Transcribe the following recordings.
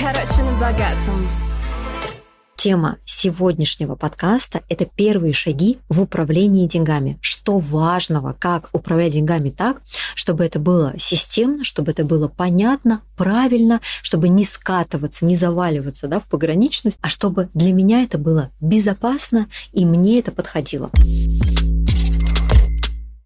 Короче, на богатом. Тема сегодняшнего подкаста – это первые шаги в управлении деньгами. Что важного, как управлять деньгами так, чтобы это было системно, чтобы это было понятно, правильно, чтобы не скатываться, не заваливаться да, в пограничность, а чтобы для меня это было безопасно и мне это подходило.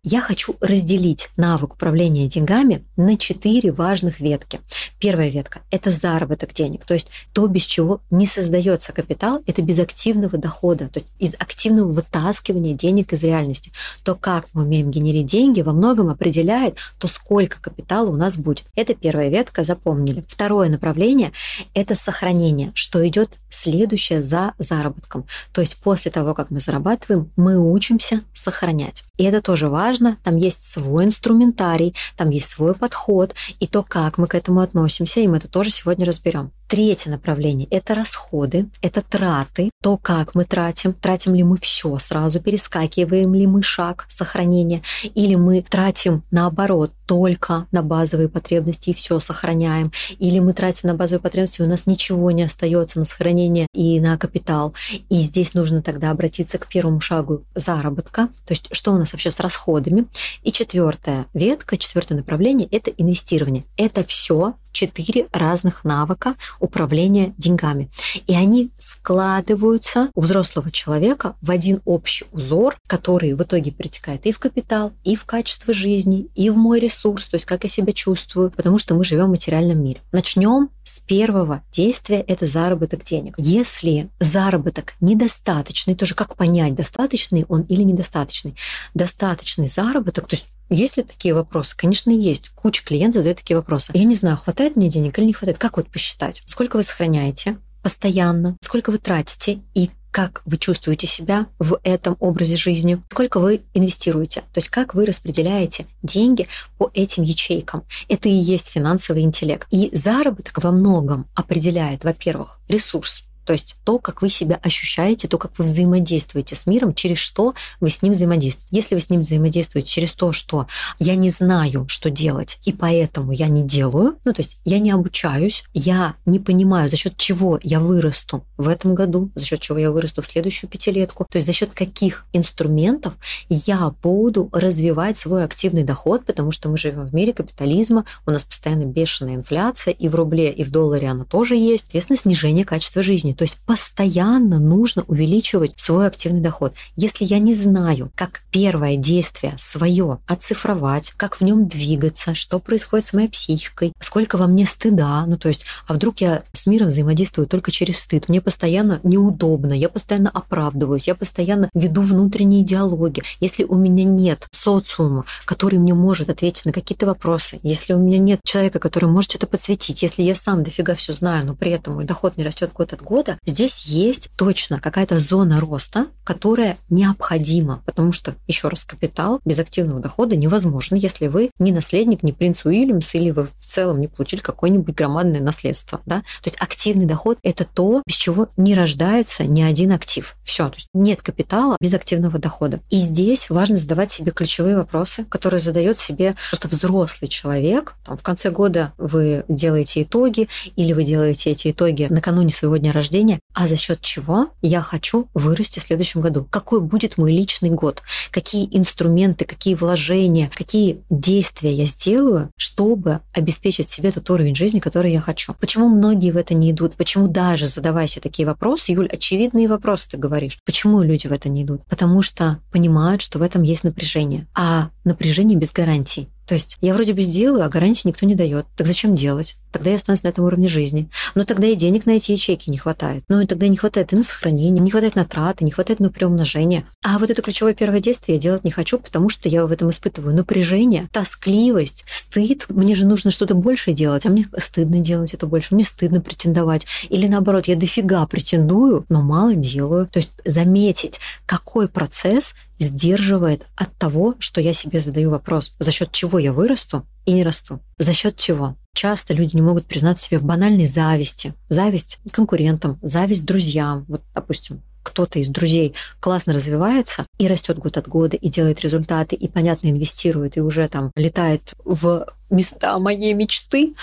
Я хочу разделить навык управления деньгами на четыре важных ветки. Первая ветка – это заработок денег, то есть то, без чего не создается капитал, это без активного дохода, то есть из активного вытаскивания денег из реальности. То, как мы умеем генерить деньги, во многом определяет то, сколько капитала у нас будет. Это первая ветка, запомнили. Второе направление – это сохранение, что идет следующее за заработком. То есть после того, как мы зарабатываем, мы учимся сохранять. И это тоже важно. Там есть свой инструментарий, там есть свой подход и то, как мы к этому относимся, и мы это тоже сегодня разберем. Третье направление – это расходы, это траты, то, как мы тратим, тратим ли мы все сразу, перескакиваем ли мы шаг сохранения, или мы тратим наоборот только на базовые потребности и все сохраняем, или мы тратим на базовые потребности, и у нас ничего не остается на сохранение и на капитал. И здесь нужно тогда обратиться к первому шагу заработка, то есть что у нас вообще с расходами. И четвертая ветка, четвертое направление – это инвестирование. Это все четыре разных навыка управления деньгами. И они складываются у взрослого человека в один общий узор, который в итоге перетекает и в капитал, и в качество жизни, и в мой ресурс, то есть как я себя чувствую, потому что мы живем в материальном мире. Начнем с первого действия, это заработок денег. Если заработок недостаточный, тоже как понять, достаточный он или недостаточный? Достаточный заработок, то есть есть ли такие вопросы? Конечно, есть. Куча клиентов задает такие вопросы. Я не знаю, хватает мне денег или не хватает. Как вот посчитать? Сколько вы сохраняете постоянно? Сколько вы тратите? И как вы чувствуете себя в этом образе жизни, сколько вы инвестируете, то есть как вы распределяете деньги по этим ячейкам. Это и есть финансовый интеллект. И заработок во многом определяет, во-первых, ресурс, то есть то, как вы себя ощущаете, то, как вы взаимодействуете с миром, через что вы с ним взаимодействуете. Если вы с ним взаимодействуете через то, что я не знаю, что делать, и поэтому я не делаю, ну то есть я не обучаюсь, я не понимаю, за счет чего я вырасту в этом году, за счет чего я вырасту в следующую пятилетку, то есть за счет каких инструментов я буду развивать свой активный доход, потому что мы живем в мире капитализма, у нас постоянно бешеная инфляция, и в рубле, и в долларе она тоже есть, соответственно, снижение качества жизни. То есть постоянно нужно увеличивать свой активный доход. Если я не знаю, как первое действие свое оцифровать, как в нем двигаться, что происходит с моей психикой, сколько во мне стыда, ну то есть, а вдруг я с миром взаимодействую только через стыд, мне постоянно неудобно, я постоянно оправдываюсь, я постоянно веду внутренние диалоги. Если у меня нет социума, который мне может ответить на какие-то вопросы, если у меня нет человека, который может что-то подсветить, если я сам дофига все знаю, но при этом мой доход не растет год от года, года, здесь есть точно какая-то зона роста, которая необходима, потому что, еще раз, капитал без активного дохода невозможно, если вы не наследник, не принц Уильямс, или вы в целом не получили какое-нибудь громадное наследство. Да? То есть активный доход – это то, без чего не рождается ни один актив. Все, то есть нет капитала без активного дохода. И здесь важно задавать себе ключевые вопросы, которые задает себе просто взрослый человек. Там, в конце года вы делаете итоги, или вы делаете эти итоги накануне своего дня рождения, рождения, а за счет чего я хочу вырасти в следующем году. Какой будет мой личный год? Какие инструменты, какие вложения, какие действия я сделаю, чтобы обеспечить себе тот уровень жизни, который я хочу. Почему многие в это не идут? Почему даже задавая себе такие вопросы, Юль, очевидные вопросы ты говоришь, почему люди в это не идут? Потому что понимают, что в этом есть напряжение. А напряжение без гарантий. То есть я вроде бы сделаю, а гарантии никто не дает. Так зачем делать? Тогда я останусь на этом уровне жизни. Но тогда и денег на эти ячейки не хватает. Ну и тогда не хватает и на сохранение, не хватает на траты, не хватает на приумножение. А вот это ключевое первое действие я делать не хочу, потому что я в этом испытываю напряжение, тоскливость, стыд. Мне же нужно что-то большее делать, а мне стыдно делать это больше, мне стыдно претендовать. Или наоборот, я дофига претендую, но мало делаю. То есть заметить, какой процесс сдерживает от того, что я себе задаю вопрос, за счет чего я вырасту и не расту. За счет чего? Часто люди не могут признать себе в банальной зависти. Зависть конкурентам, зависть друзьям. Вот, допустим, кто-то из друзей классно развивается и растет год от года, и делает результаты, и, понятно, инвестирует, и уже там летает в места моей мечты,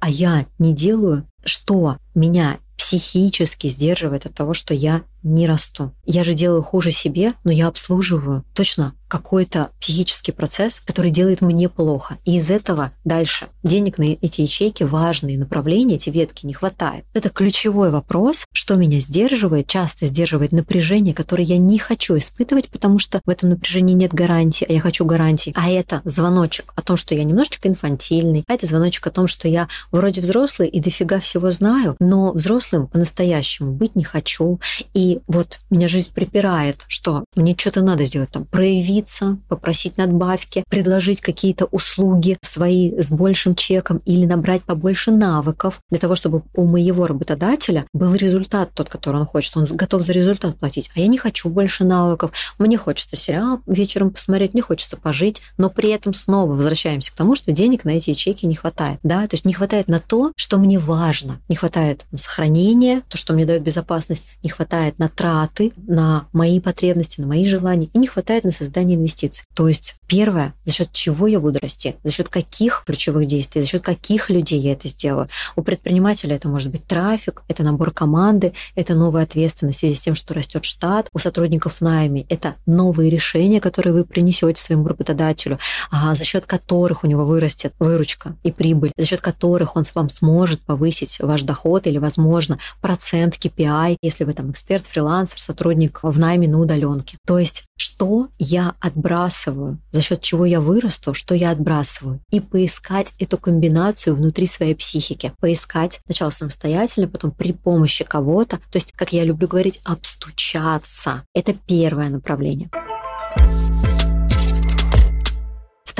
а я не делаю, что меня психически сдерживает от того, что я не расту. Я же делаю хуже себе, но я обслуживаю точно какой-то психический процесс, который делает мне плохо. И из этого дальше денег на эти ячейки, важные направления, эти ветки не хватает. Это ключевой вопрос, что меня сдерживает, часто сдерживает напряжение, которое я не хочу испытывать, потому что в этом напряжении нет гарантии, а я хочу гарантии. А это звоночек о том, что я немножечко инфантильный, а это звоночек о том, что я вроде взрослый и дофига всего знаю, но взрослым по-настоящему быть не хочу. И вот меня жизнь припирает, что мне что-то надо сделать, там, проявиться, попросить надбавки, предложить какие-то услуги свои с большим чеком или набрать побольше навыков для того, чтобы у моего работодателя был результат тот, который он хочет. Он готов за результат платить. А я не хочу больше навыков. Мне хочется сериал вечером посмотреть, мне хочется пожить, но при этом снова возвращаемся к тому, что денег на эти ячейки не хватает. Да? То есть не хватает на то, что мне важно. Не хватает на сохранение, то, что мне дает безопасность. Не хватает на траты, на мои потребности, на мои желания, и не хватает на создание инвестиций. То есть первое, за счет чего я буду расти, за счет каких ключевых действий, за счет каких людей я это сделаю. У предпринимателя это может быть трафик, это набор команды, это новая ответственность в связи с тем, что растет штат. У сотрудников в это новые решения, которые вы принесете своему работодателю, а за счет которых у него вырастет выручка и прибыль, за счет которых он вам сможет повысить ваш доход или, возможно, процент KPI, если вы там эксперт фрилансер, сотрудник в найме на удаленке. То есть, что я отбрасываю, за счет чего я вырасту, что я отбрасываю. И поискать эту комбинацию внутри своей психики. Поискать сначала самостоятельно, потом при помощи кого-то. То есть, как я люблю говорить, обстучаться. Это первое направление.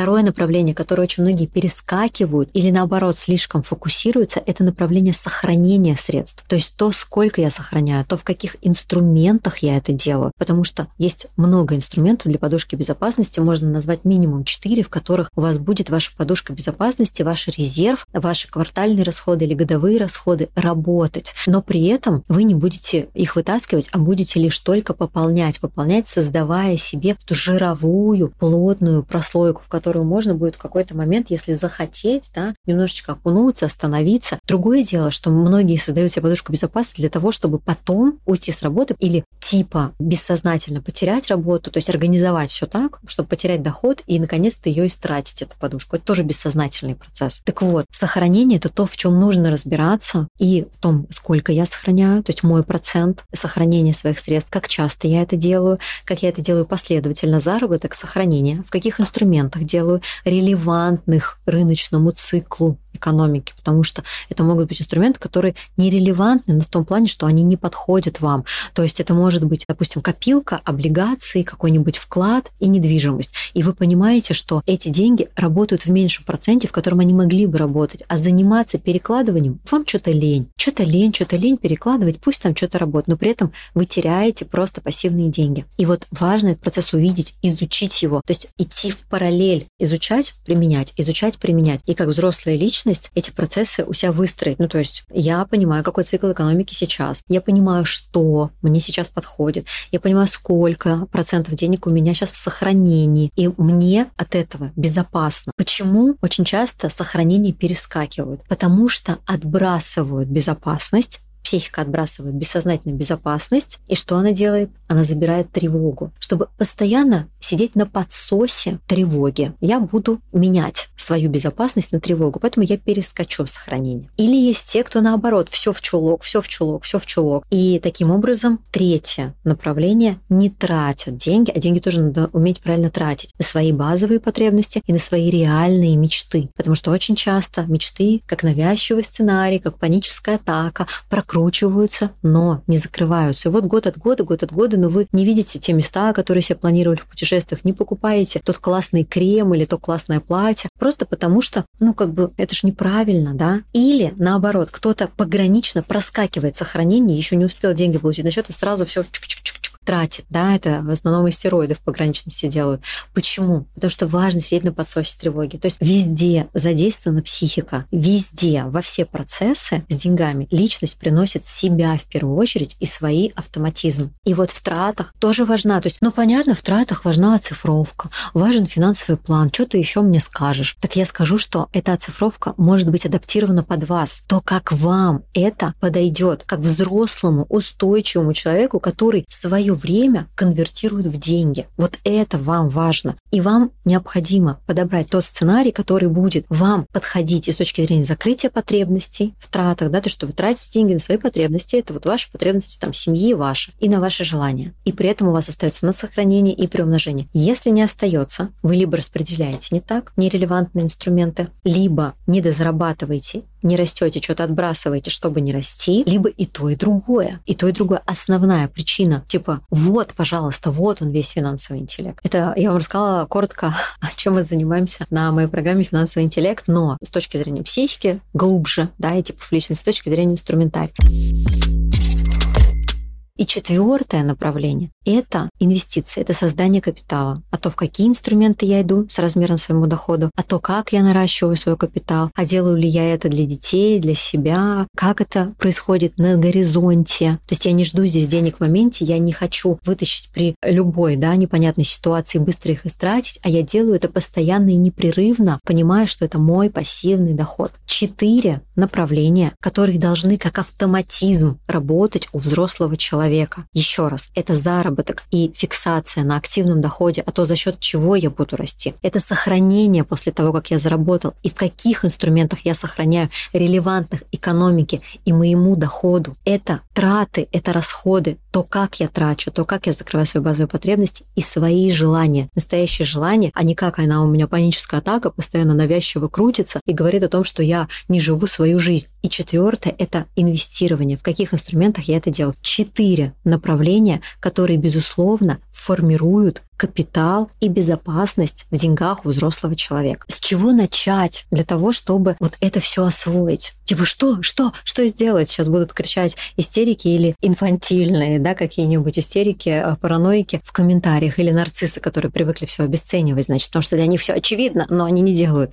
Второе направление, которое очень многие перескакивают или наоборот слишком фокусируются, это направление сохранения средств. То есть то, сколько я сохраняю, то, в каких инструментах я это делаю. Потому что есть много инструментов для подушки безопасности, можно назвать минимум 4, в которых у вас будет ваша подушка безопасности, ваш резерв, ваши квартальные расходы или годовые расходы работать. Но при этом вы не будете их вытаскивать, а будете лишь только пополнять, пополнять, создавая себе эту жировую, плотную прослойку, в которой которую можно будет в какой-то момент, если захотеть, да, немножечко окунуться, остановиться. Другое дело, что многие создают себе подушку безопасности для того, чтобы потом уйти с работы или типа бессознательно потерять работу, то есть организовать все так, чтобы потерять доход и наконец-то ее истратить, эту подушку. Это тоже бессознательный процесс. Так вот, сохранение – это то, в чем нужно разбираться, и в том, сколько я сохраняю, то есть мой процент сохранения своих средств, как часто я это делаю, как я это делаю последовательно, заработок, сохранение, в каких инструментах делаю, релевантных рыночному циклу экономики, потому что это могут быть инструменты, которые нерелевантны, но в том плане, что они не подходят вам. То есть это может быть, допустим, копилка, облигации, какой-нибудь вклад и недвижимость. И вы понимаете, что эти деньги работают в меньшем проценте, в котором они могли бы работать, а заниматься перекладыванием вам что-то лень. Что-то лень, что-то лень перекладывать, пусть там что-то работает, но при этом вы теряете просто пассивные деньги. И вот важно этот процесс увидеть, изучить его, то есть идти в параллель, изучать, применять, изучать, применять. И как взрослая личность эти процессы у себя выстроить. Ну, то есть я понимаю, какой цикл экономики сейчас. Я понимаю, что мне сейчас подходит. Я понимаю, сколько процентов денег у меня сейчас в сохранении. И мне от этого безопасно. Почему очень часто сохранение перескакивают? Потому что отбрасывают безопасность Психика отбрасывает бессознательную безопасность, и что она делает? Она забирает тревогу. Чтобы постоянно сидеть на подсосе тревоги, я буду менять свою безопасность на тревогу, поэтому я перескочу в сохранение. Или есть те, кто наоборот, все в чулок, все в чулок, все в чулок. И таким образом, третье направление не тратят деньги, а деньги тоже надо уметь правильно тратить на свои базовые потребности и на свои реальные мечты. Потому что очень часто мечты, как навязчивый сценарий, как паническая атака, прокручиваются, но не закрываются. Вот год от года, год от года, но вы не видите те места, которые себе планировали в путешествиях, не покупаете тот классный крем или то классное платье, просто потому что, ну, как бы, это же неправильно, да? Или, наоборот, кто-то погранично проскакивает сохранение, еще не успел деньги получить на счет, и сразу все тратит, да, это в основном из стероидов пограничности делают. Почему? Потому что важно сидеть на подсосе тревоги. То есть везде задействована психика, везде, во все процессы с деньгами личность приносит себя в первую очередь и свои автоматизмы. И вот в тратах тоже важна, то есть, ну, понятно, в тратах важна оцифровка, важен финансовый план, что ты еще мне скажешь? Так я скажу, что эта оцифровка может быть адаптирована под вас, то, как вам это подойдет, как взрослому, устойчивому человеку, который свое время конвертируют в деньги. Вот это вам важно. И вам необходимо подобрать тот сценарий, который будет вам подходить и с точки зрения закрытия потребностей в тратах, да, то, что вы тратите деньги на свои потребности, это вот ваши потребности там семьи ваши и на ваши желания. И при этом у вас остается на сохранение и приумножение. Если не остается, вы либо распределяете не так, нерелевантные инструменты, либо недозарабатываете не растете, что-то отбрасываете, чтобы не расти, либо и то, и другое. И то, и другое. Основная причина, типа, вот, пожалуйста, вот он весь финансовый интеллект. Это я вам рассказала коротко, чем мы занимаемся на моей программе «Финансовый интеллект», но с точки зрения психики глубже, да, и типов личности, с точки зрения инструментария. И четвертое направление – это инвестиции, это создание капитала. А то, в какие инструменты я иду с размером своему доходу, а то, как я наращиваю свой капитал, а делаю ли я это для детей, для себя, как это происходит на горизонте. То есть я не жду здесь денег в моменте, я не хочу вытащить при любой да, непонятной ситуации быстро их истратить, а я делаю это постоянно и непрерывно, понимая, что это мой пассивный доход. Четыре направления, которые должны как автоматизм работать у взрослого человека человека. Еще раз, это заработок и фиксация на активном доходе, а то за счет чего я буду расти. Это сохранение после того, как я заработал, и в каких инструментах я сохраняю релевантных экономике и моему доходу. Это траты, это расходы, то, как я трачу, то, как я закрываю свои базовые потребности и свои желания. Настоящие желания, а не как она у меня паническая атака, постоянно навязчиво крутится и говорит о том, что я не живу свою жизнь. И четвертое – это инвестирование. В каких инструментах я это делаю? Четыре направления, которые, безусловно, формируют капитал и безопасность в деньгах у взрослого человека. С чего начать для того, чтобы вот это все освоить? Типа что, что, что сделать? Сейчас будут кричать истерики или инфантильные, да, какие-нибудь истерики, э, параноики в комментариях или нарциссы, которые привыкли все обесценивать, значит, потому что для них все очевидно, но они не делают.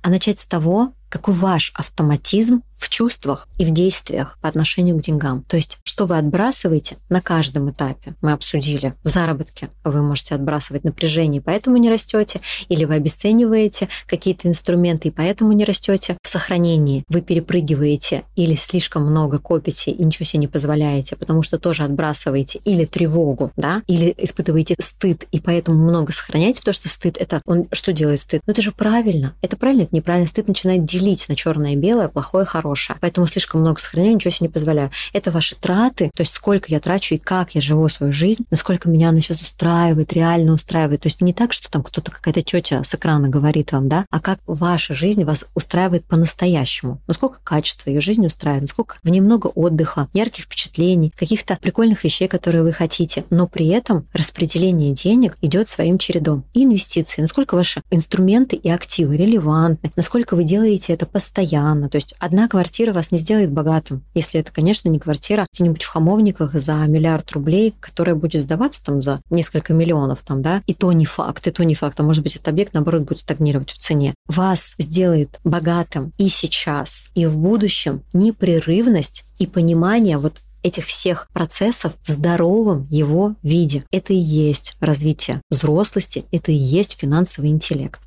А начать с того, какой ваш автоматизм в чувствах и в действиях по отношению к деньгам. То есть, что вы отбрасываете на каждом этапе. Мы обсудили. В заработке вы можете отбрасывать напряжение, поэтому не растете, или вы обесцениваете какие-то инструменты, и поэтому не растете. В сохранении вы перепрыгиваете или слишком много копите и ничего себе не позволяете, потому что тоже отбрасываете или тревогу, да, или испытываете стыд, и поэтому много сохраняете, потому что стыд это он что делает стыд? Ну это же правильно. Это правильно, это неправильно. Стыд начинает делить на черное и белое, плохое, хорошее хорошее. Поэтому слишком много сохраняю, ничего себе не позволяю. Это ваши траты, то есть сколько я трачу и как я живу свою жизнь, насколько меня она сейчас устраивает, реально устраивает. То есть не так, что там кто-то, какая-то тетя с экрана говорит вам, да, а как ваша жизнь вас устраивает по-настоящему. Насколько качество ее жизни устраивает, насколько в ней много отдыха, ярких впечатлений, каких-то прикольных вещей, которые вы хотите. Но при этом распределение денег идет своим чередом. И инвестиции, насколько ваши инструменты и активы релевантны, насколько вы делаете это постоянно. То есть одна квартира вас не сделает богатым, если это, конечно, не квартира где-нибудь в Хамовниках за миллиард рублей, которая будет сдаваться там за несколько миллионов, там, да, и то не факт, и то не факт, а может быть этот объект, наоборот, будет стагнировать в цене. Вас сделает богатым и сейчас, и в будущем непрерывность и понимание вот этих всех процессов в здоровом его виде. Это и есть развитие взрослости, это и есть финансовый интеллект.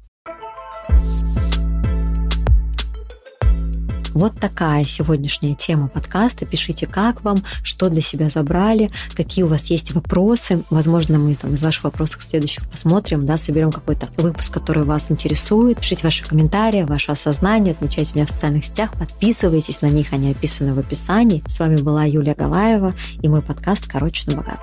Вот такая сегодняшняя тема подкаста. Пишите, как вам, что для себя забрали, какие у вас есть вопросы. Возможно, мы там из ваших вопросов следующих посмотрим, да, соберем какой-то выпуск, который вас интересует. Пишите ваши комментарии, ваше осознание, отмечайте меня в социальных сетях, подписывайтесь на них, они описаны в описании. С вами была Юлия Галаева и мой подкаст «Короче, на богат».